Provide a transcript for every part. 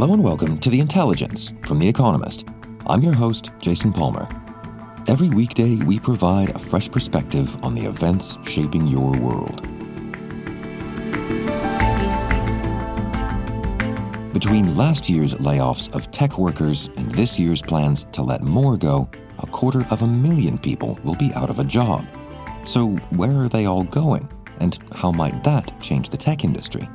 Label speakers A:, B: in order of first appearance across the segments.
A: Hello and welcome to The Intelligence from The Economist. I'm your host, Jason Palmer. Every weekday, we provide a fresh perspective on the events shaping your world. Between last year's layoffs of tech workers and this year's plans to let more go, a quarter of a million people will be out of a job. So, where are they all going? And how might that change the tech industry?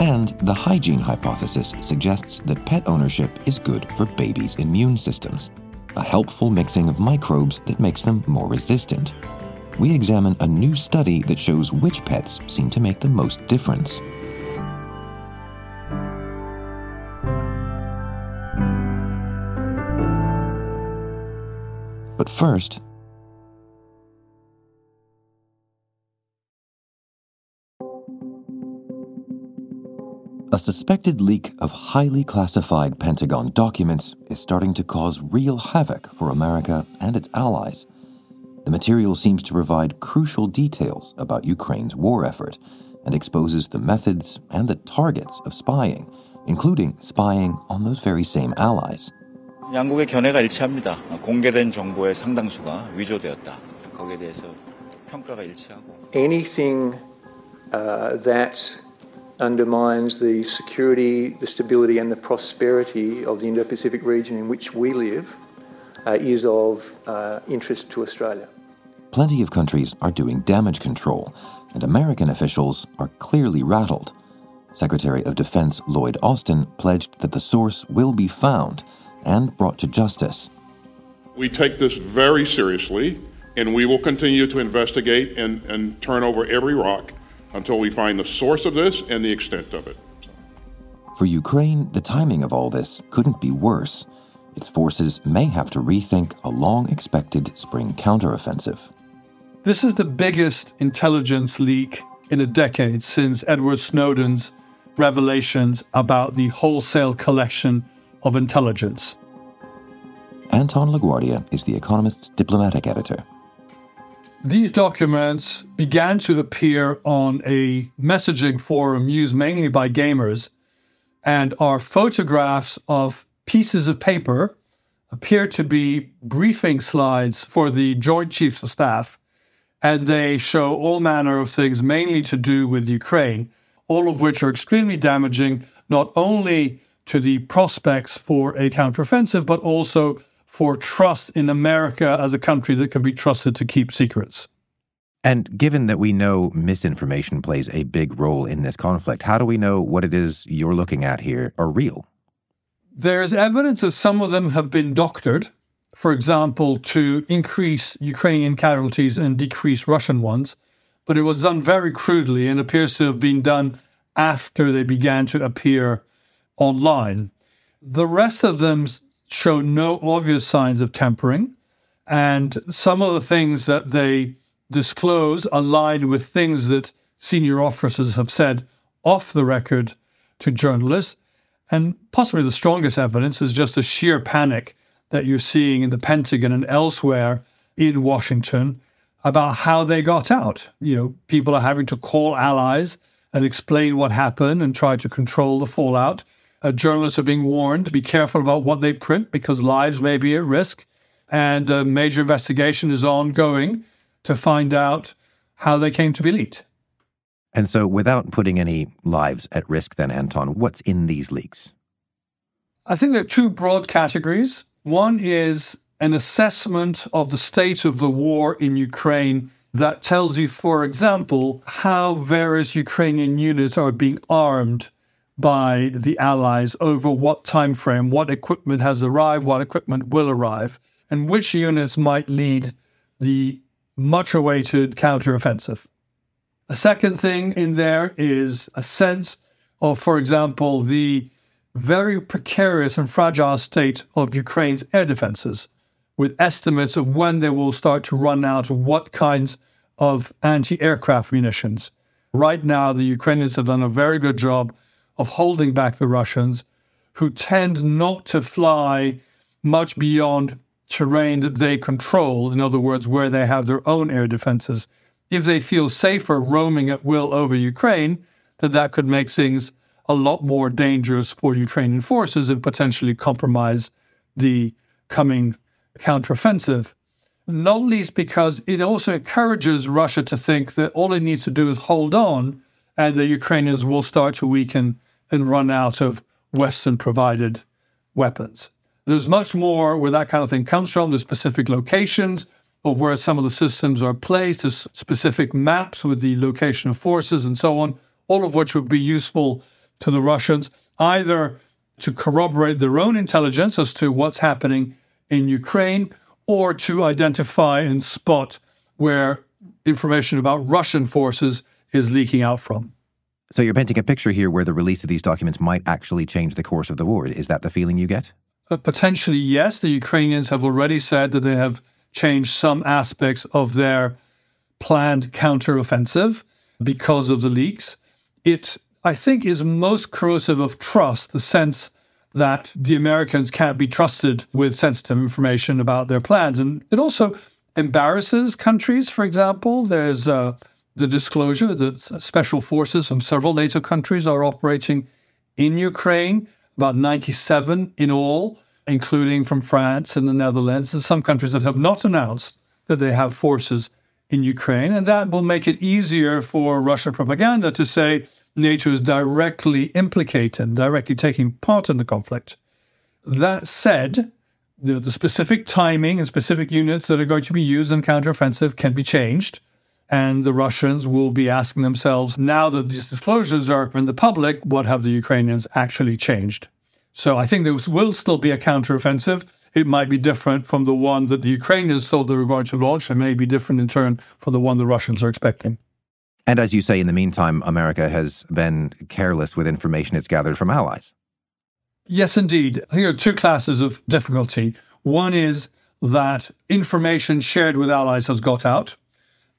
A: And the hygiene hypothesis suggests that pet ownership is good for babies' immune systems, a helpful mixing of microbes that makes them more resistant. We examine a new study that shows which pets seem to make the most difference. But first, A suspected leak of highly classified Pentagon documents is starting to cause real havoc for America and its allies. The material seems to provide crucial details about Ukraine's war effort and exposes the methods and the targets of spying, including spying on those very same allies.
B: 양국의 견해가 일치합니다. 공개된 정보의 상당수가 위조되었다. 거기에 대해서 평가가 일치하고.
C: Anything uh, that undermines the security, the stability, and the prosperity of the Indo Pacific region in which we live uh, is of uh, interest to Australia.
A: Plenty of countries are doing damage control, and American officials are clearly rattled. Secretary of Defense Lloyd Austin pledged that the source will be found and brought to justice.
D: We take this very seriously, and we will continue to investigate and, and turn over every rock until we find the source of this and the extent of it.
A: For Ukraine, the timing of all this couldn't be worse. Its forces may have to rethink a long expected spring counteroffensive.
E: This is the biggest intelligence leak in a decade since Edward Snowden's revelations about the wholesale collection of intelligence.
A: Anton La Guardia is The Economist's diplomatic editor.
E: These documents began to appear on a messaging forum used mainly by gamers and are photographs of pieces of paper, appear to be briefing slides for the Joint Chiefs of Staff, and they show all manner of things mainly to do with Ukraine, all of which are extremely damaging, not only to the prospects for a counteroffensive, but also for trust in America as a country that can be trusted to keep secrets.
F: And given that we know misinformation plays a big role in this conflict, how do we know what it is you're looking at here are real?
E: There's evidence that some of them have been doctored, for example, to increase Ukrainian casualties and decrease Russian ones, but it was done very crudely and appears to have been done after they began to appear online. The rest of them show no obvious signs of tempering. And some of the things that they disclose align with things that senior officers have said off the record to journalists. And possibly the strongest evidence is just the sheer panic that you're seeing in the Pentagon and elsewhere in Washington about how they got out. You know, people are having to call allies and explain what happened and try to control the fallout. Uh, journalists are being warned to be careful about what they print because lives may be at risk. And a major investigation is ongoing to find out how they came to be leaked.
F: And so, without putting any lives at risk, then, Anton, what's in these leaks?
E: I think there are two broad categories. One is an assessment of the state of the war in Ukraine that tells you, for example, how various Ukrainian units are being armed by the Allies over what time frame, what equipment has arrived, what equipment will arrive, and which units might lead the much awaited counteroffensive. The second thing in there is a sense of, for example, the very precarious and fragile state of Ukraine's air defenses, with estimates of when they will start to run out of what kinds of anti aircraft munitions. Right now, the Ukrainians have done a very good job of holding back the Russians, who tend not to fly much beyond terrain that they control, in other words, where they have their own air defenses. If they feel safer roaming at will over Ukraine, then that could make things a lot more dangerous for Ukrainian forces and potentially compromise the coming counteroffensive. Not least because it also encourages Russia to think that all it needs to do is hold on and the Ukrainians will start to weaken and run out of Western provided weapons. There's much more where that kind of thing comes from. There's specific locations of where some of the systems are placed, there's specific maps with the location of forces and so on, all of which would be useful to the Russians, either to corroborate their own intelligence as to what's happening in Ukraine or to identify and spot where information about Russian forces is leaking out from.
F: So you're painting a picture here where the release of these documents might actually change the course of the war. Is that the feeling you get?
E: Uh, potentially, yes. The Ukrainians have already said that they have changed some aspects of their planned counteroffensive because of the leaks. It I think, is most corrosive of trust, the sense that the Americans can't be trusted with sensitive information about their plans. And it also embarrasses countries. For example, there's uh, the disclosure that special forces from several NATO countries are operating in Ukraine, about 97 in all, including from France and the Netherlands, and some countries that have not announced that they have forces in Ukraine. And that will make it easier for Russian propaganda to say, NATO is directly implicated, directly taking part in the conflict. That said, the, the, specific timing and specific units that are going to be used in counteroffensive can be changed. And the Russians will be asking themselves, now that these disclosures are in the public, what have the Ukrainians actually changed? So I think there will still be a counteroffensive. It might be different from the one that the Ukrainians thought they were going to launch, and may be different in turn from the one the Russians are expecting.
F: And as you say, in the meantime, America has been careless with information it's gathered from allies.
E: Yes, indeed. I think there are two classes of difficulty. One is that information shared with allies has got out.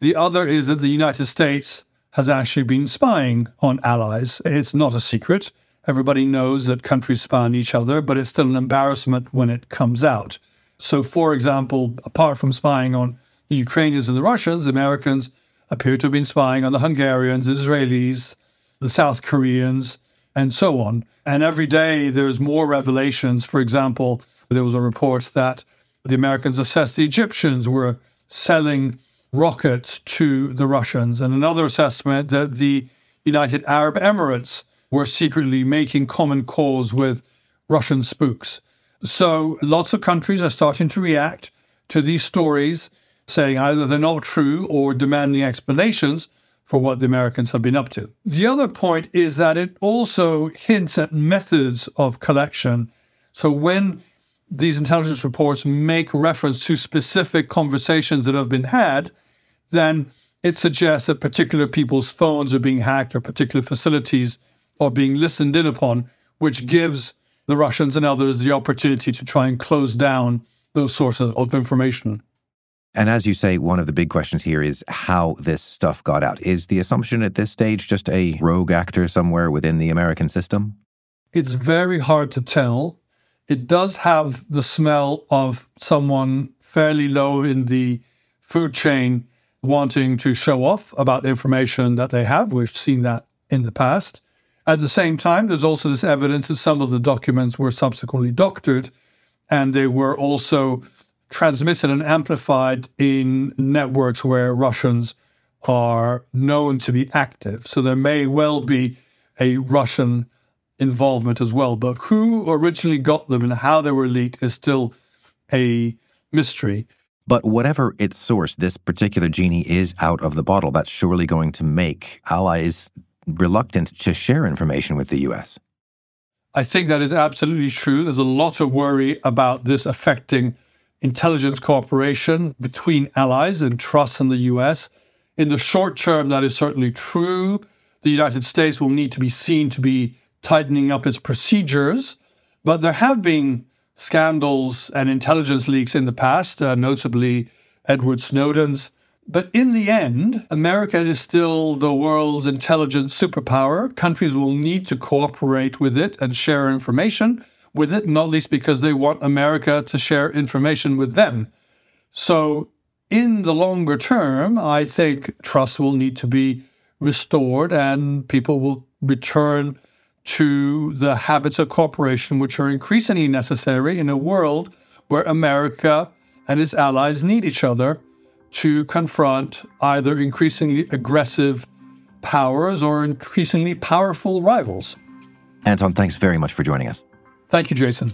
E: The other is that the United States has actually been spying on allies. It's not a secret. Everybody knows that countries spy on each other, but it's still an embarrassment when it comes out. So, for example, apart from spying on the Ukrainians and the Russians, the Americans appear to have been spying on the Hungarians, Israelis, the South Koreans, and so on. And every day there's more revelations. For example, there was a report that the Americans assessed the Egyptians were selling rockets to the Russians, and another assessment that the United Arab Emirates were secretly making common cause with Russian spooks. So lots of countries are starting to react to these stories saying either they're not true or demanding explanations for what the Americans have been up to. The other point is that it also hints at methods of collection. So when these intelligence reports make reference to specific conversations that have been had, then it suggests that particular people's phones are being hacked or particular facilities are being listened in upon, which gives the Russians and others the opportunity to try and close down those sources of information.
F: And as you say, one of the big questions here is how this stuff got out. Is the assumption at this stage just a rogue actor somewhere within the American system?
E: It's very hard to tell. It does have the smell of someone fairly low in the food chain wanting to show off about information that they have. We've seen that in the past. At the same time, there's also this evidence that some of the documents were subsequently doctored and they were also transmitted and amplified in networks where Russians are known to be active. So there may well be a Russian involvement as well. But who originally got them and how they were leaked is still a mystery.
F: But whatever its source, this particular genie is out of the bottle. That's surely going to make allies reluctant to share information with the US.
E: I think that is absolutely true. There's a lot of worry about this affecting intelligence cooperation between allies and trust in the US. In the short term, that is certainly true. The United States will need to be seen to be tightening up its procedures, but there have been scandals and intelligence leaks in the past, uh, notably Edward Snowden's. But in the end, America is still the world's intelligence superpower. Countries will need to cooperate with it and share information with it, not least because they want America to share information with them. So, in the longer term, I think trust will need to be restored and people will return to the habits of cooperation, which are increasingly necessary in a world where America and its allies need each other to confront either increasingly aggressive powers or increasingly powerful rivals.
F: Anton, thanks very much for joining us.
E: Thank you, Jason.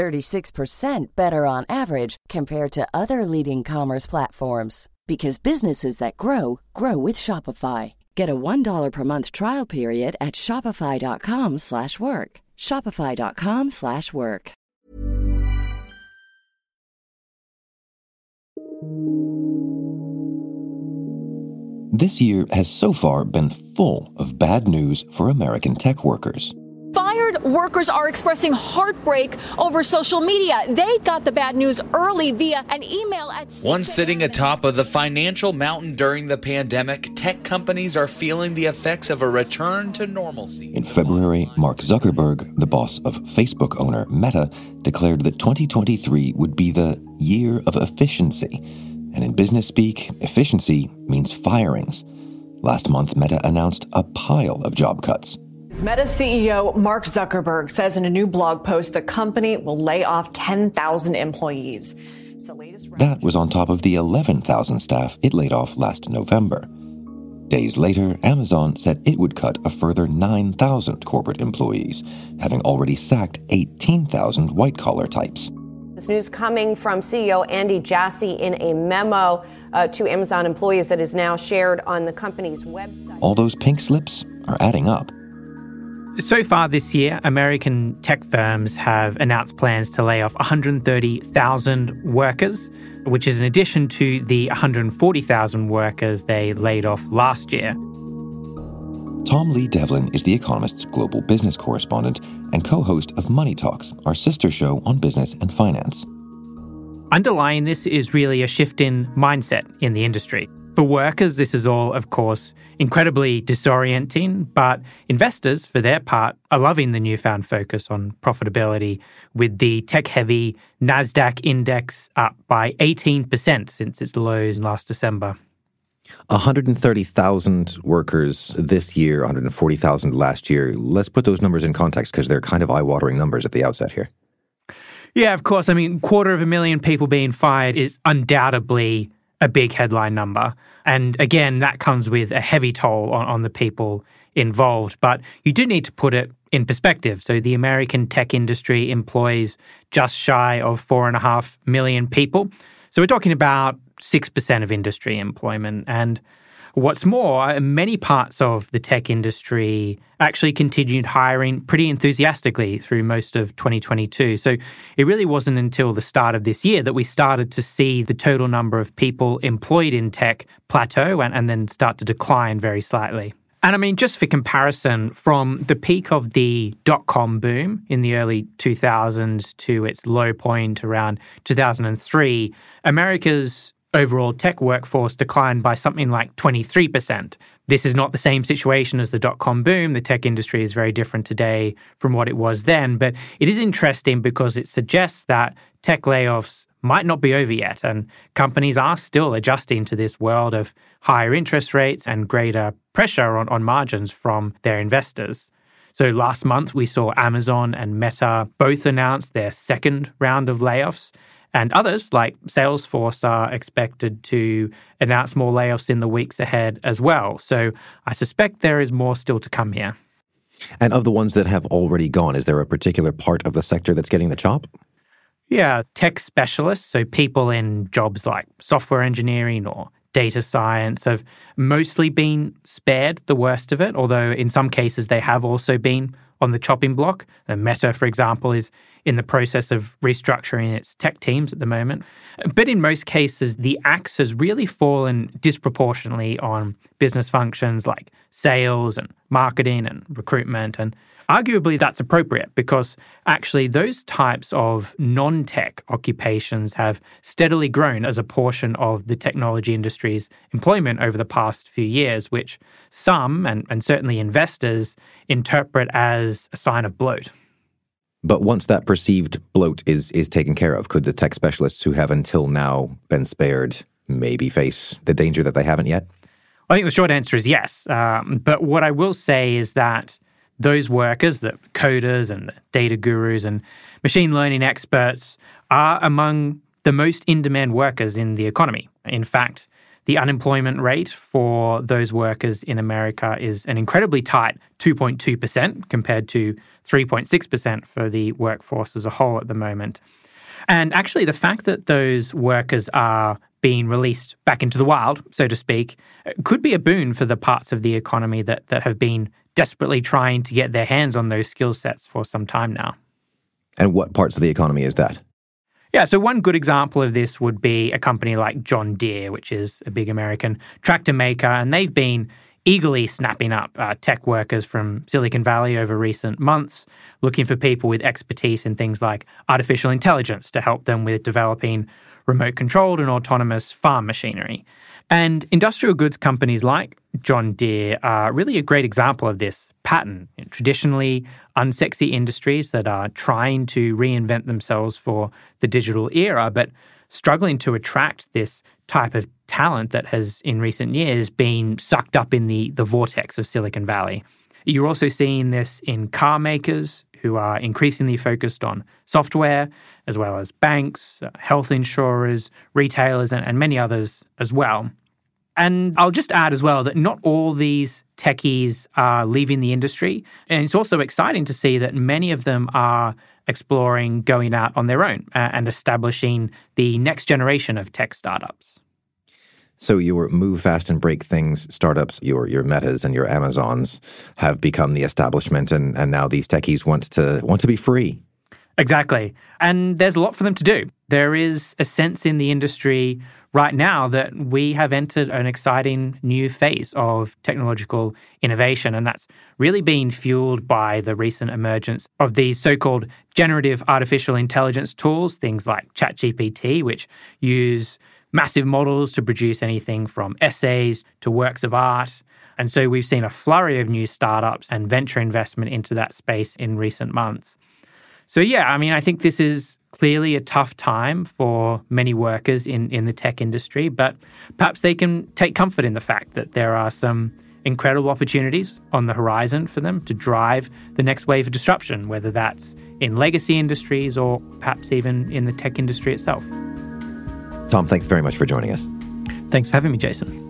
G: 36% better on average compared to other leading commerce platforms because businesses that grow grow with Shopify. Get a $1 per month trial period at shopify.com/work. shopify.com/work.
A: This year has so far been full of bad news for American tech workers.
H: Fired workers are expressing heartbreak over social media. They got the bad news early via an email at
I: Once sitting atop of the financial mountain during the pandemic, tech companies are feeling the effects of a return to normalcy.
A: In February, Mark Zuckerberg, the boss of Facebook owner Meta, declared that 2023 would be the year of efficiency. And in business speak, efficiency means firings. Last month, Meta announced a pile of job cuts.
J: Meta CEO Mark Zuckerberg says in a new blog post the company will lay off 10,000 employees.
A: That was on top of the 11,000 staff it laid off last November. Days later, Amazon said it would cut a further 9,000 corporate employees, having already sacked 18,000 white collar types.
K: This news coming from CEO Andy Jassy in a memo uh, to Amazon employees that is now shared on the company's website.
A: All those pink slips are adding up.
L: So far this year, American tech firms have announced plans to lay off 130,000 workers, which is in addition to the 140,000 workers they laid off last year.
A: Tom Lee-Devlin is The Economist's global business correspondent and co host of Money Talks, our sister show on business and finance.
L: Underlying this is really a shift in mindset in the industry. For workers, this is all, of course, incredibly disorienting, but investors, for their part, are loving the newfound focus on profitability, with the tech heavy NASDAQ index up by 18% since its lows last December.
F: 130,000 workers this year, 140,000 last year. Let's put those numbers in context because they're kind of eye watering numbers at the outset here.
L: Yeah, of course. I mean, quarter of a million people being fired is undoubtedly a big headline number. And again, that comes with a heavy toll on, on the people involved. But you do need to put it in perspective. So the American tech industry employs just shy of four and a half million people. So we're talking about 6% of industry employment. And What's more, many parts of the tech industry actually continued hiring pretty enthusiastically through most of 2022. So it really wasn't until the start of this year that we started to see the total number of people employed in tech plateau and, and then start to decline very slightly. And I mean, just for comparison, from the peak of the dot com boom in the early 2000s to its low point around 2003, America's overall tech workforce declined by something like 23%. This is not the same situation as the dot com boom. The tech industry is very different today from what it was then. But it is interesting because it suggests that tech layoffs might not be over yet. And companies are still adjusting to this world of higher interest rates and greater pressure on, on margins from their investors. So last month, we saw Amazon and Meta both announce their second round of layoffs. And others, like Salesforce, are expected to announce more layoffs in the weeks ahead as well. So I suspect there is more still to come here.
F: And of the ones that have already gone, is there a particular part of the sector that's getting the chop?
L: Yeah, tech specialists, so people in jobs like software engineering or data science have mostly been spared the worst of it, although in some cases they have also been on the chopping block. And Meta, for example, is in the process of restructuring its tech teams at the moment. But in most cases, the axe has really fallen disproportionately on business functions like sales and marketing and recruitment. And Arguably, that's appropriate because actually, those types of non tech occupations have steadily grown as a portion of the technology industry's employment over the past few years, which some, and, and certainly investors, interpret as a sign of bloat.
F: But once that perceived bloat is is taken care of, could the tech specialists who have until now been spared maybe face the danger that they haven't yet?
L: I think the short answer is yes. Um, but what I will say is that those workers, the coders and the data gurus and machine learning experts, are among the most in demand workers in the economy. In fact, the unemployment rate for those workers in America is an incredibly tight 2.2% compared to 3.6% for the workforce as a whole at the moment. And actually, the fact that those workers are being released back into the wild, so to speak, could be a boon for the parts of the economy that, that have been desperately trying to get their hands on those skill sets for some time now.
F: And what parts of the economy is that?
L: Yeah, so one good example of this would be a company like John Deere, which is a big American tractor maker, and they've been eagerly snapping up uh, tech workers from Silicon Valley over recent months, looking for people with expertise in things like artificial intelligence to help them with developing remote controlled and autonomous farm machinery. And industrial goods companies like John Deere are really a great example of this pattern. Traditionally, unsexy industries that are trying to reinvent themselves for the digital era, but struggling to attract this type of talent that has, in recent years, been sucked up in the, the vortex of Silicon Valley. You're also seeing this in car makers who are increasingly focused on software, as well as banks, uh, health insurers, retailers, and, and many others as well. And I'll just add as well that not all these techies are leaving the industry. And it's also exciting to see that many of them are exploring going out on their own uh, and establishing the next generation of tech startups.
F: So your move fast and break things startups, your your metas and your Amazons have become the establishment and, and now these techies want to want to be free.
L: Exactly. And there's a lot for them to do. There is a sense in the industry right now that we have entered an exciting new phase of technological innovation. And that's really been fueled by the recent emergence of these so called generative artificial intelligence tools, things like ChatGPT, which use massive models to produce anything from essays to works of art. And so we've seen a flurry of new startups and venture investment into that space in recent months. So, yeah, I mean, I think this is clearly a tough time for many workers in, in the tech industry, but perhaps they can take comfort in the fact that there are some incredible opportunities on the horizon for them to drive the next wave of disruption, whether that's in legacy industries or perhaps even in the tech industry itself.
F: Tom, thanks very much for joining us.
L: Thanks for having me, Jason.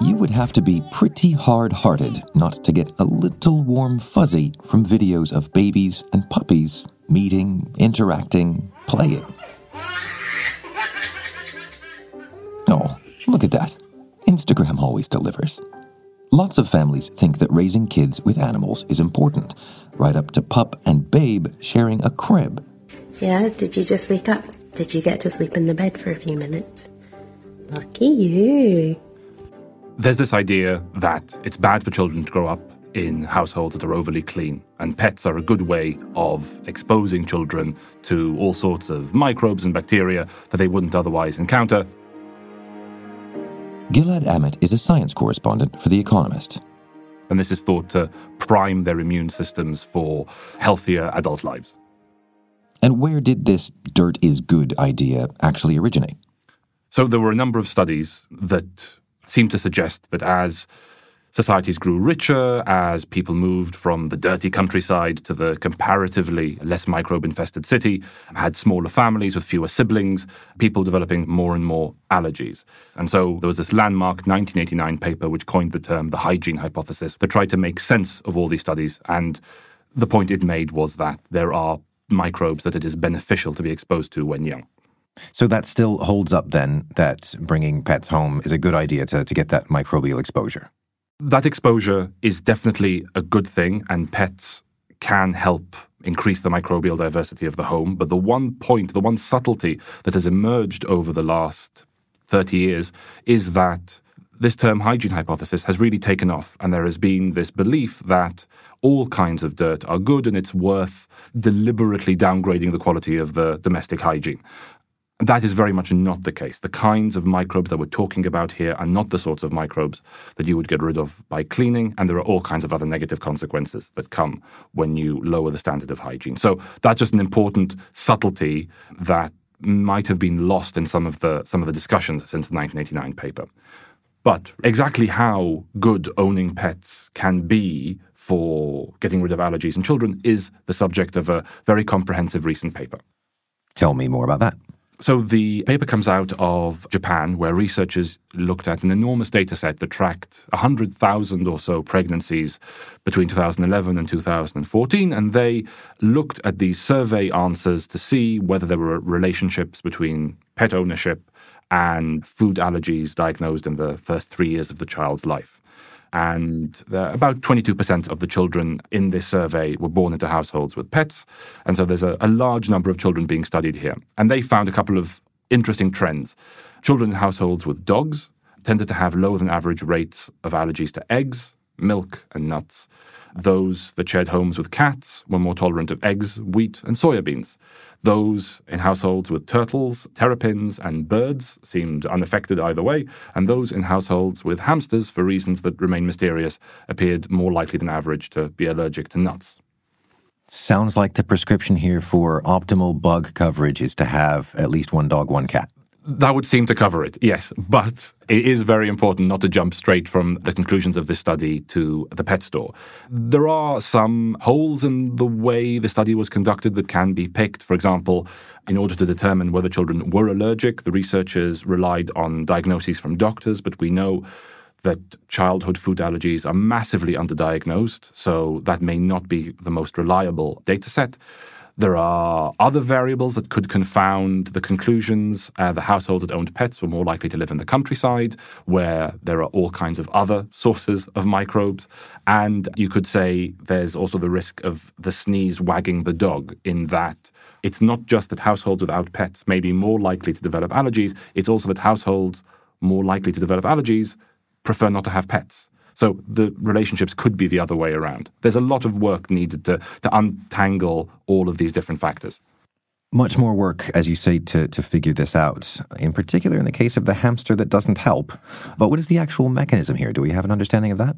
A: You would have to be pretty hard hearted not to get a little warm fuzzy from videos of babies and puppies meeting, interacting, playing. Oh, look at that. Instagram always delivers. Lots of families think that raising kids with animals is important, right up to Pup and Babe sharing a crib.
M: Yeah, did you just wake up? Did you get to sleep in the bed for a few minutes? Lucky you.
N: There's this idea that it's bad for children to grow up in households that are overly clean, and pets are a good way of exposing children to all sorts of microbes and bacteria that they wouldn't otherwise encounter.
A: Gilead Amit is a science correspondent for The Economist.
N: and this is thought to prime their immune systems for healthier adult lives.
A: And where did this dirt is good idea actually originate?
N: So there were a number of studies that seemed to suggest that as societies grew richer, as people moved from the dirty countryside to the comparatively less microbe infested city, had smaller families with fewer siblings, people developing more and more allergies. And so there was this landmark 1989 paper which coined the term the hygiene hypothesis that tried to make sense of all these studies. And the point it made was that there are microbes that it is beneficial to be exposed to when young.
F: So that still holds up then that bringing pets home is a good idea to, to get that microbial exposure.
N: That exposure is definitely a good thing, and pets can help increase the microbial diversity of the home. But the one point, the one subtlety that has emerged over the last 30 years is that this term hygiene hypothesis has really taken off, and there has been this belief that all kinds of dirt are good and it's worth deliberately downgrading the quality of the domestic hygiene. That is very much not the case. The kinds of microbes that we're talking about here are not the sorts of microbes that you would get rid of by cleaning, and there are all kinds of other negative consequences that come when you lower the standard of hygiene. So that's just an important subtlety that might have been lost in some of the some of the discussions since the 1989 paper. But exactly how good owning pets can be for getting rid of allergies in children is the subject of a very comprehensive recent paper.
F: Tell me more about that.
N: So the paper comes out of Japan, where researchers looked at an enormous data set that tracked 100,000 or so pregnancies between 2011 and 2014. And they looked at these survey answers to see whether there were relationships between pet ownership and food allergies diagnosed in the first three years of the child's life and about 22% of the children in this survey were born into households with pets. And so there's a, a, large number of children being studied here. And they found a couple of interesting trends. Children in households with dogs tended to have lower than average rates of allergies to eggs, milk, and nuts. Those that shared homes with cats were more tolerant of eggs, wheat, and soya beans. Those in households with turtles, terrapins, and birds seemed unaffected either way, and those in households with hamsters, for reasons that remain mysterious, appeared more likely than average to be allergic to nuts.
F: Sounds like the prescription here for optimal bug coverage is to have at least one dog, one cat.
N: That would seem to cover it, yes. But it is very important not to jump straight from the conclusions of this study to the pet store. There are some holes in the way the study was conducted that can be picked. For example, in order to determine whether children were allergic, the researchers relied on diagnoses from doctors, but we know that childhood food allergies are massively underdiagnosed, so that may not be the most reliable data set. There are other variables that could confound the conclusions. Uh, the households that owned pets were more likely to live in the countryside, where there are all kinds of other sources of microbes. And you could say there's also the risk of the sneeze wagging the dog, in that it's not just that households without pets may be more likely to develop allergies, it's also that households more likely to develop allergies prefer not to have pets. So the relationships could be the other way around. There's a lot of work needed to, to untangle all of these different factors.
F: Much more work, as you say, to, to figure this out, in particular in the case of the hamster that doesn't help. But what is the actual mechanism here? Do we have an understanding of that?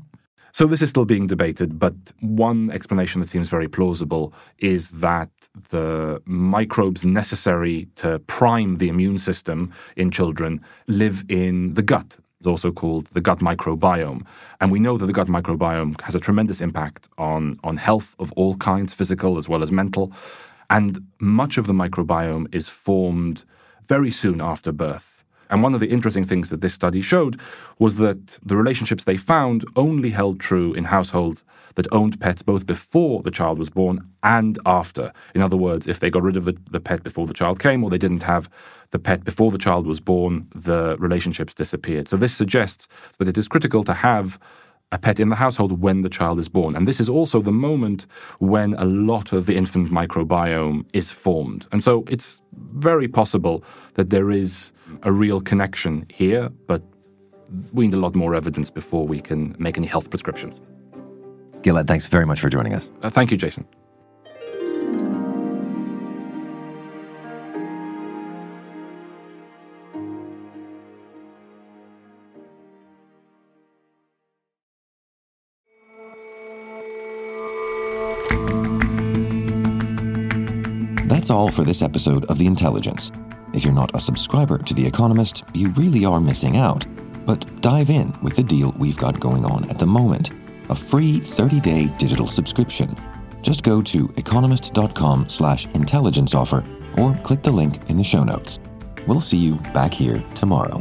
N: So this is still being debated, but one explanation that seems very plausible is that the microbes necessary to prime the immune system in children live in the gut. It's also called the gut microbiome. And we know that the gut microbiome has a tremendous impact on, on health of all kinds, physical as well as mental. And much of the microbiome is formed very soon after birth. And one of the interesting things that this study showed was that the relationships they found only held true in households that owned pets both before the child was born and after. In other words, if they got rid of the, the pet before the child came or they didn't have the pet before the child was born, the relationships disappeared. So this suggests that it is critical to have a pet in the household when the child is born. And this is also the moment when a lot of the infant microbiome is formed. And so it's very possible that there is a real connection here, but we need a lot more evidence before we can make any health prescriptions.
F: Gilead, thanks very much for joining us.
N: Uh, thank you, Jason.
A: That's all for this episode of The Intelligence. If you're not a subscriber to The Economist, you really are missing out. But dive in with the deal we've got going on at the moment a free 30 day digital subscription. Just go to economist.com slash intelligence offer or click the link in the show notes. We'll see you back here tomorrow.